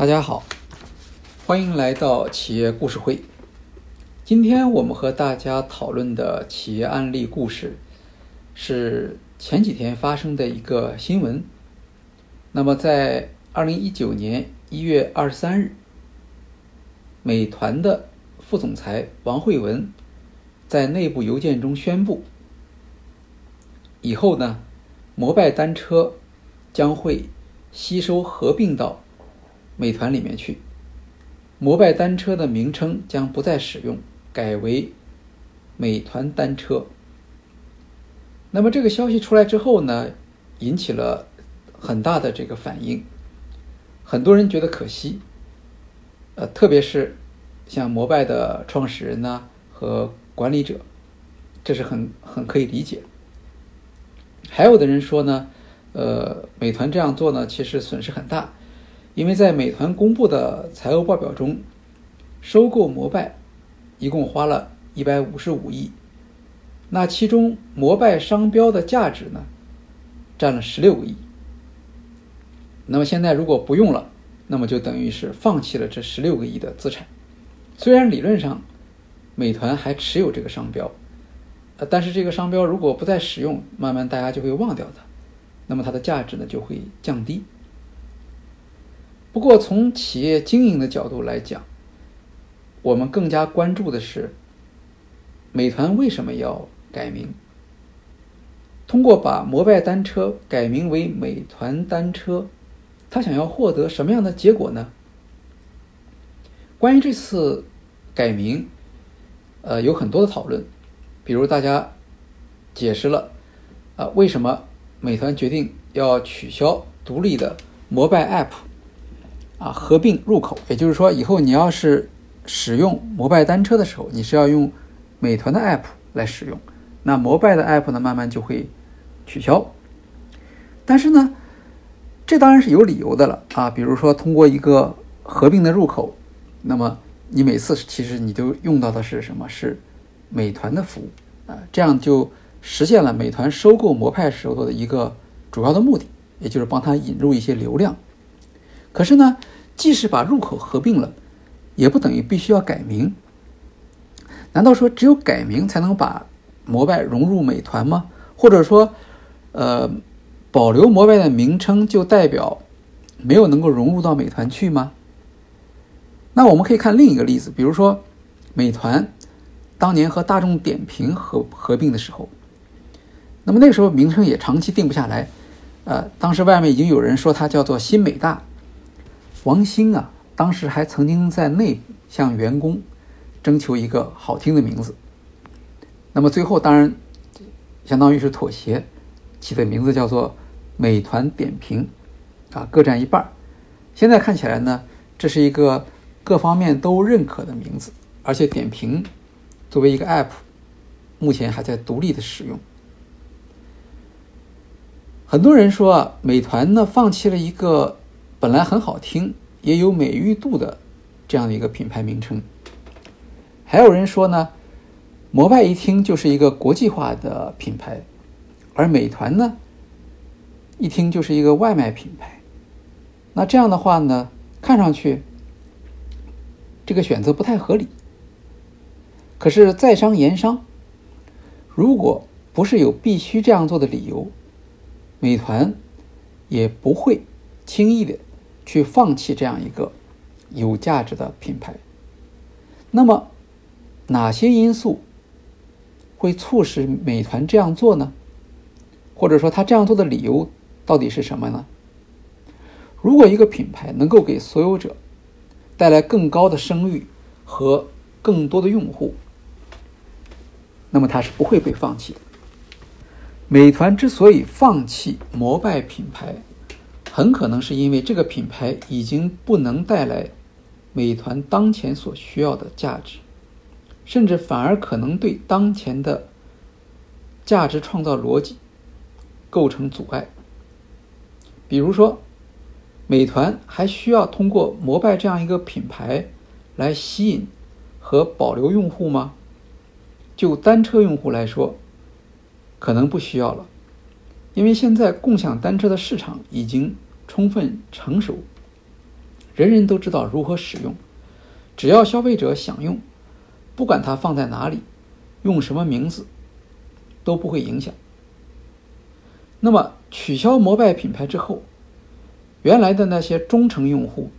大家好，欢迎来到企业故事会。今天我们和大家讨论的企业案例故事是前几天发生的一个新闻。那么，在二零一九年一月二十三日，美团的副总裁王慧文在内部邮件中宣布，以后呢，摩拜单车将会吸收合并到。美团里面去，摩拜单车的名称将不再使用，改为美团单车。那么这个消息出来之后呢，引起了很大的这个反应，很多人觉得可惜，呃，特别是像摩拜的创始人呢和管理者，这是很很可以理解。还有的人说呢，呃，美团这样做呢，其实损失很大。因为在美团公布的财务报表中，收购摩拜一共花了一百五十五亿，那其中摩拜商标的价值呢，占了十六个亿。那么现在如果不用了，那么就等于是放弃了这十六个亿的资产。虽然理论上美团还持有这个商标，呃，但是这个商标如果不再使用，慢慢大家就会忘掉它，那么它的价值呢就会降低。不过，从企业经营的角度来讲，我们更加关注的是，美团为什么要改名？通过把摩拜单车改名为美团单车，他想要获得什么样的结果呢？关于这次改名，呃，有很多的讨论，比如大家解释了啊，为什么美团决定要取消独立的摩拜 App。啊，合并入口，也就是说，以后你要是使用摩拜单车的时候，你是要用美团的 app 来使用，那摩拜的 app 呢，慢慢就会取消。但是呢，这当然是有理由的了啊，比如说通过一个合并的入口，那么你每次其实你都用到的是什么？是美团的服务啊，这样就实现了美团收购摩拜时候的一个主要的目的，也就是帮他引入一些流量。可是呢，即使把入口合并了，也不等于必须要改名。难道说只有改名才能把摩拜融入美团吗？或者说，呃，保留摩拜的名称就代表没有能够融入到美团去吗？那我们可以看另一个例子，比如说美团当年和大众点评合合并的时候，那么那时候名称也长期定不下来，呃，当时外面已经有人说它叫做新美大。王兴啊，当时还曾经在内部向员工征求一个好听的名字。那么最后当然相当于是妥协，起的名字叫做“美团点评”，啊，各占一半。现在看起来呢，这是一个各方面都认可的名字，而且点评作为一个 App，目前还在独立的使用。很多人说啊，美团呢放弃了一个。本来很好听，也有美誉度的这样的一个品牌名称。还有人说呢，摩拜一听就是一个国际化的品牌，而美团呢，一听就是一个外卖品牌。那这样的话呢，看上去这个选择不太合理。可是在商言商，如果不是有必须这样做的理由，美团也不会轻易的。去放弃这样一个有价值的品牌，那么哪些因素会促使美团这样做呢？或者说他这样做的理由到底是什么呢？如果一个品牌能够给所有者带来更高的声誉和更多的用户，那么它是不会被放弃的。美团之所以放弃摩拜品牌，很可能是因为这个品牌已经不能带来美团当前所需要的价值，甚至反而可能对当前的价值创造逻辑构成阻碍。比如说，美团还需要通过摩拜这样一个品牌来吸引和保留用户吗？就单车用户来说，可能不需要了。因为现在共享单车的市场已经充分成熟，人人都知道如何使用，只要消费者想用，不管它放在哪里，用什么名字，都不会影响。那么取消摩拜品牌之后，原来的那些忠诚用户，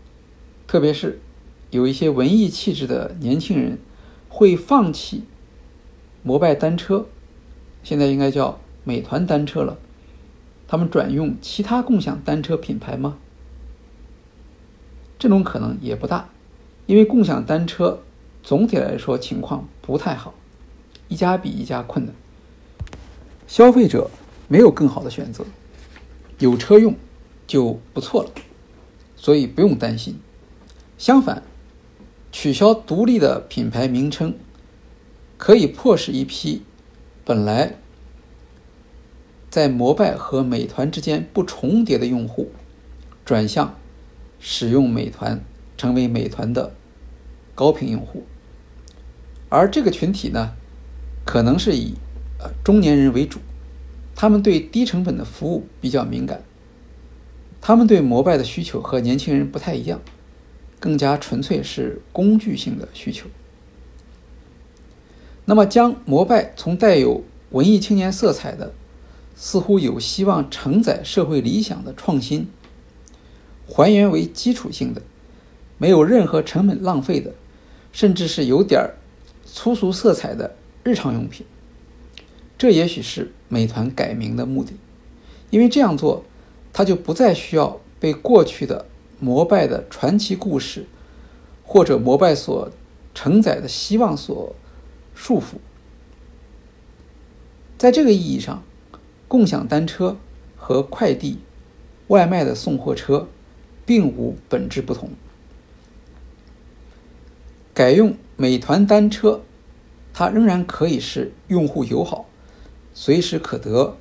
特别是有一些文艺气质的年轻人，会放弃摩拜单车，现在应该叫美团单车了。他们转用其他共享单车品牌吗？这种可能也不大，因为共享单车总体来说情况不太好，一家比一家困难。消费者没有更好的选择，有车用就不错了，所以不用担心。相反，取消独立的品牌名称，可以迫使一批本来。在摩拜和美团之间不重叠的用户，转向使用美团，成为美团的高频用户。而这个群体呢，可能是以呃中年人为主，他们对低成本的服务比较敏感，他们对摩拜的需求和年轻人不太一样，更加纯粹是工具性的需求。那么，将摩拜从带有文艺青年色彩的似乎有希望承载社会理想的创新，还原为基础性的、没有任何成本浪费的，甚至是有点粗俗色彩的日常用品。这也许是美团改名的目的，因为这样做，它就不再需要被过去的摩拜的传奇故事或者摩拜所承载的希望所束缚。在这个意义上。共享单车和快递、外卖的送货车并无本质不同。改用美团单车，它仍然可以是用户友好、随时可得、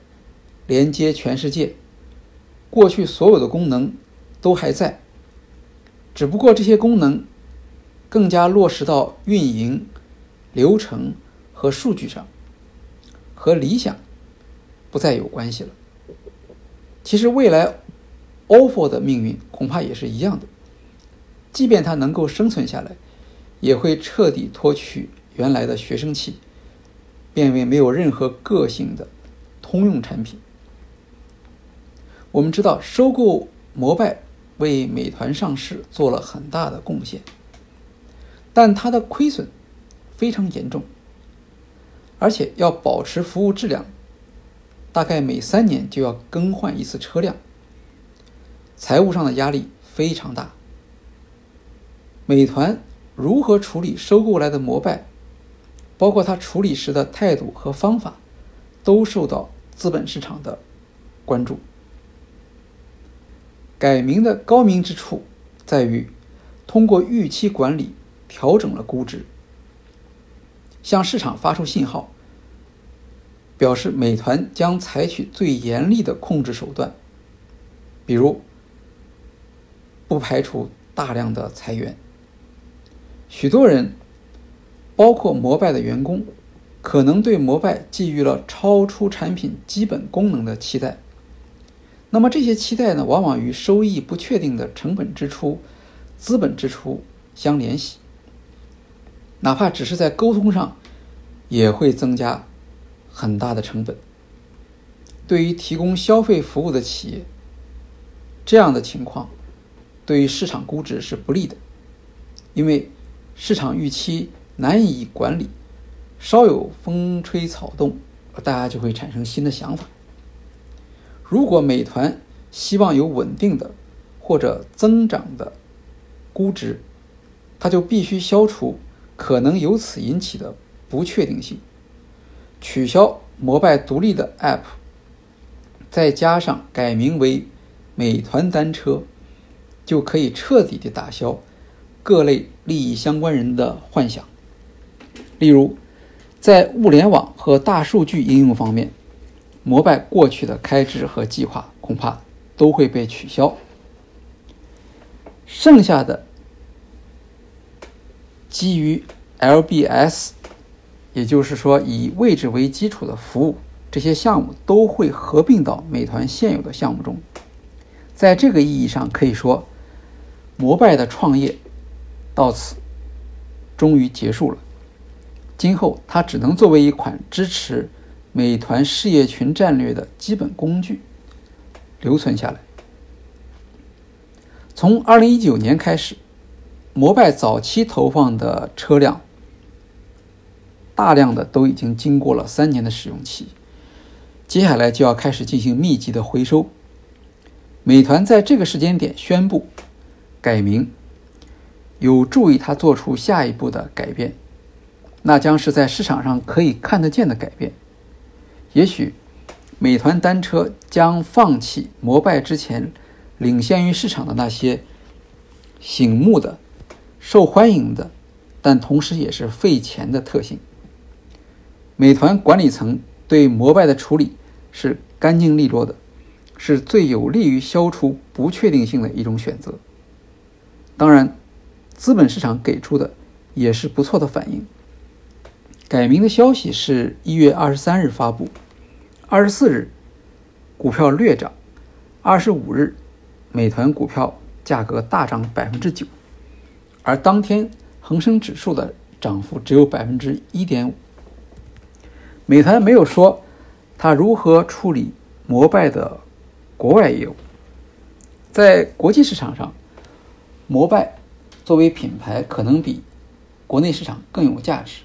连接全世界，过去所有的功能都还在，只不过这些功能更加落实到运营、流程和数据上，和理想。不再有关系了。其实未来，ofo 的命运恐怕也是一样的。即便它能够生存下来，也会彻底脱去原来的学生气，变为没有任何个性的通用产品。我们知道，收购摩拜为美团上市做了很大的贡献，但它的亏损非常严重，而且要保持服务质量。大概每三年就要更换一次车辆，财务上的压力非常大。美团如何处理收购来的摩拜，包括他处理时的态度和方法，都受到资本市场的关注。改名的高明之处在于，通过预期管理调整了估值，向市场发出信号。表示美团将采取最严厉的控制手段，比如不排除大量的裁员。许多人，包括摩拜的员工，可能对摩拜寄予了超出产品基本功能的期待。那么这些期待呢，往往与收益不确定的成本支出、资本支出相联系，哪怕只是在沟通上，也会增加。很大的成本，对于提供消费服务的企业，这样的情况对于市场估值是不利的，因为市场预期难以管理，稍有风吹草动，大家就会产生新的想法。如果美团希望有稳定的或者增长的估值，它就必须消除可能由此引起的不确定性。取消摩拜独立的 App，再加上改名为美团单车，就可以彻底的打消各类利益相关人的幻想。例如，在物联网和大数据应用方面，摩拜过去的开支和计划恐怕都会被取消。剩下的基于 LBS。也就是说，以位置为基础的服务，这些项目都会合并到美团现有的项目中。在这个意义上，可以说，摩拜的创业到此终于结束了。今后，它只能作为一款支持美团事业群战略的基本工具留存下来。从二零一九年开始，摩拜早期投放的车辆，大量的都已经经过了三年的使用期，接下来就要开始进行密集的回收。美团在这个时间点宣布改名，有助于它做出下一步的改变，那将是在市场上可以看得见的改变。也许，美团单车将放弃摩拜之前领先于市场的那些醒目的、受欢迎的，但同时也是费钱的特性。美团管理层对摩拜的处理是干净利落的。是最有利于消除不确定性的一种选择。当然，资本市场给出的也是不错的反应。改名的消息是一月二十三日发布，二十四日股票略涨，二十五日美团股票价格大涨百分之九，而当天恒生指数的涨幅只有百分之一点五。美团没有说它如何处理摩拜的。国外业务，在国际市场上，摩拜作为品牌可能比国内市场更有价值。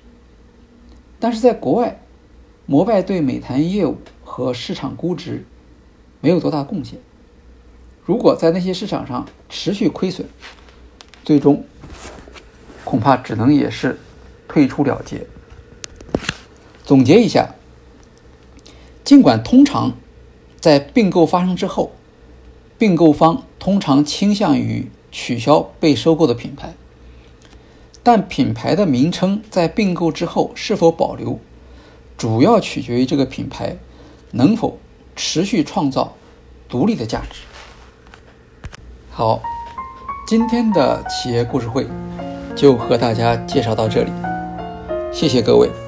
但是在国外，摩拜对美团业务和市场估值没有多大贡献。如果在那些市场上持续亏损，最终恐怕只能也是退出了结。总结一下，尽管通常。在并购发生之后，并购方通常倾向于取消被收购的品牌，但品牌的名称在并购之后是否保留，主要取决于这个品牌能否持续创造独立的价值。好，今天的企业故事会就和大家介绍到这里，谢谢各位。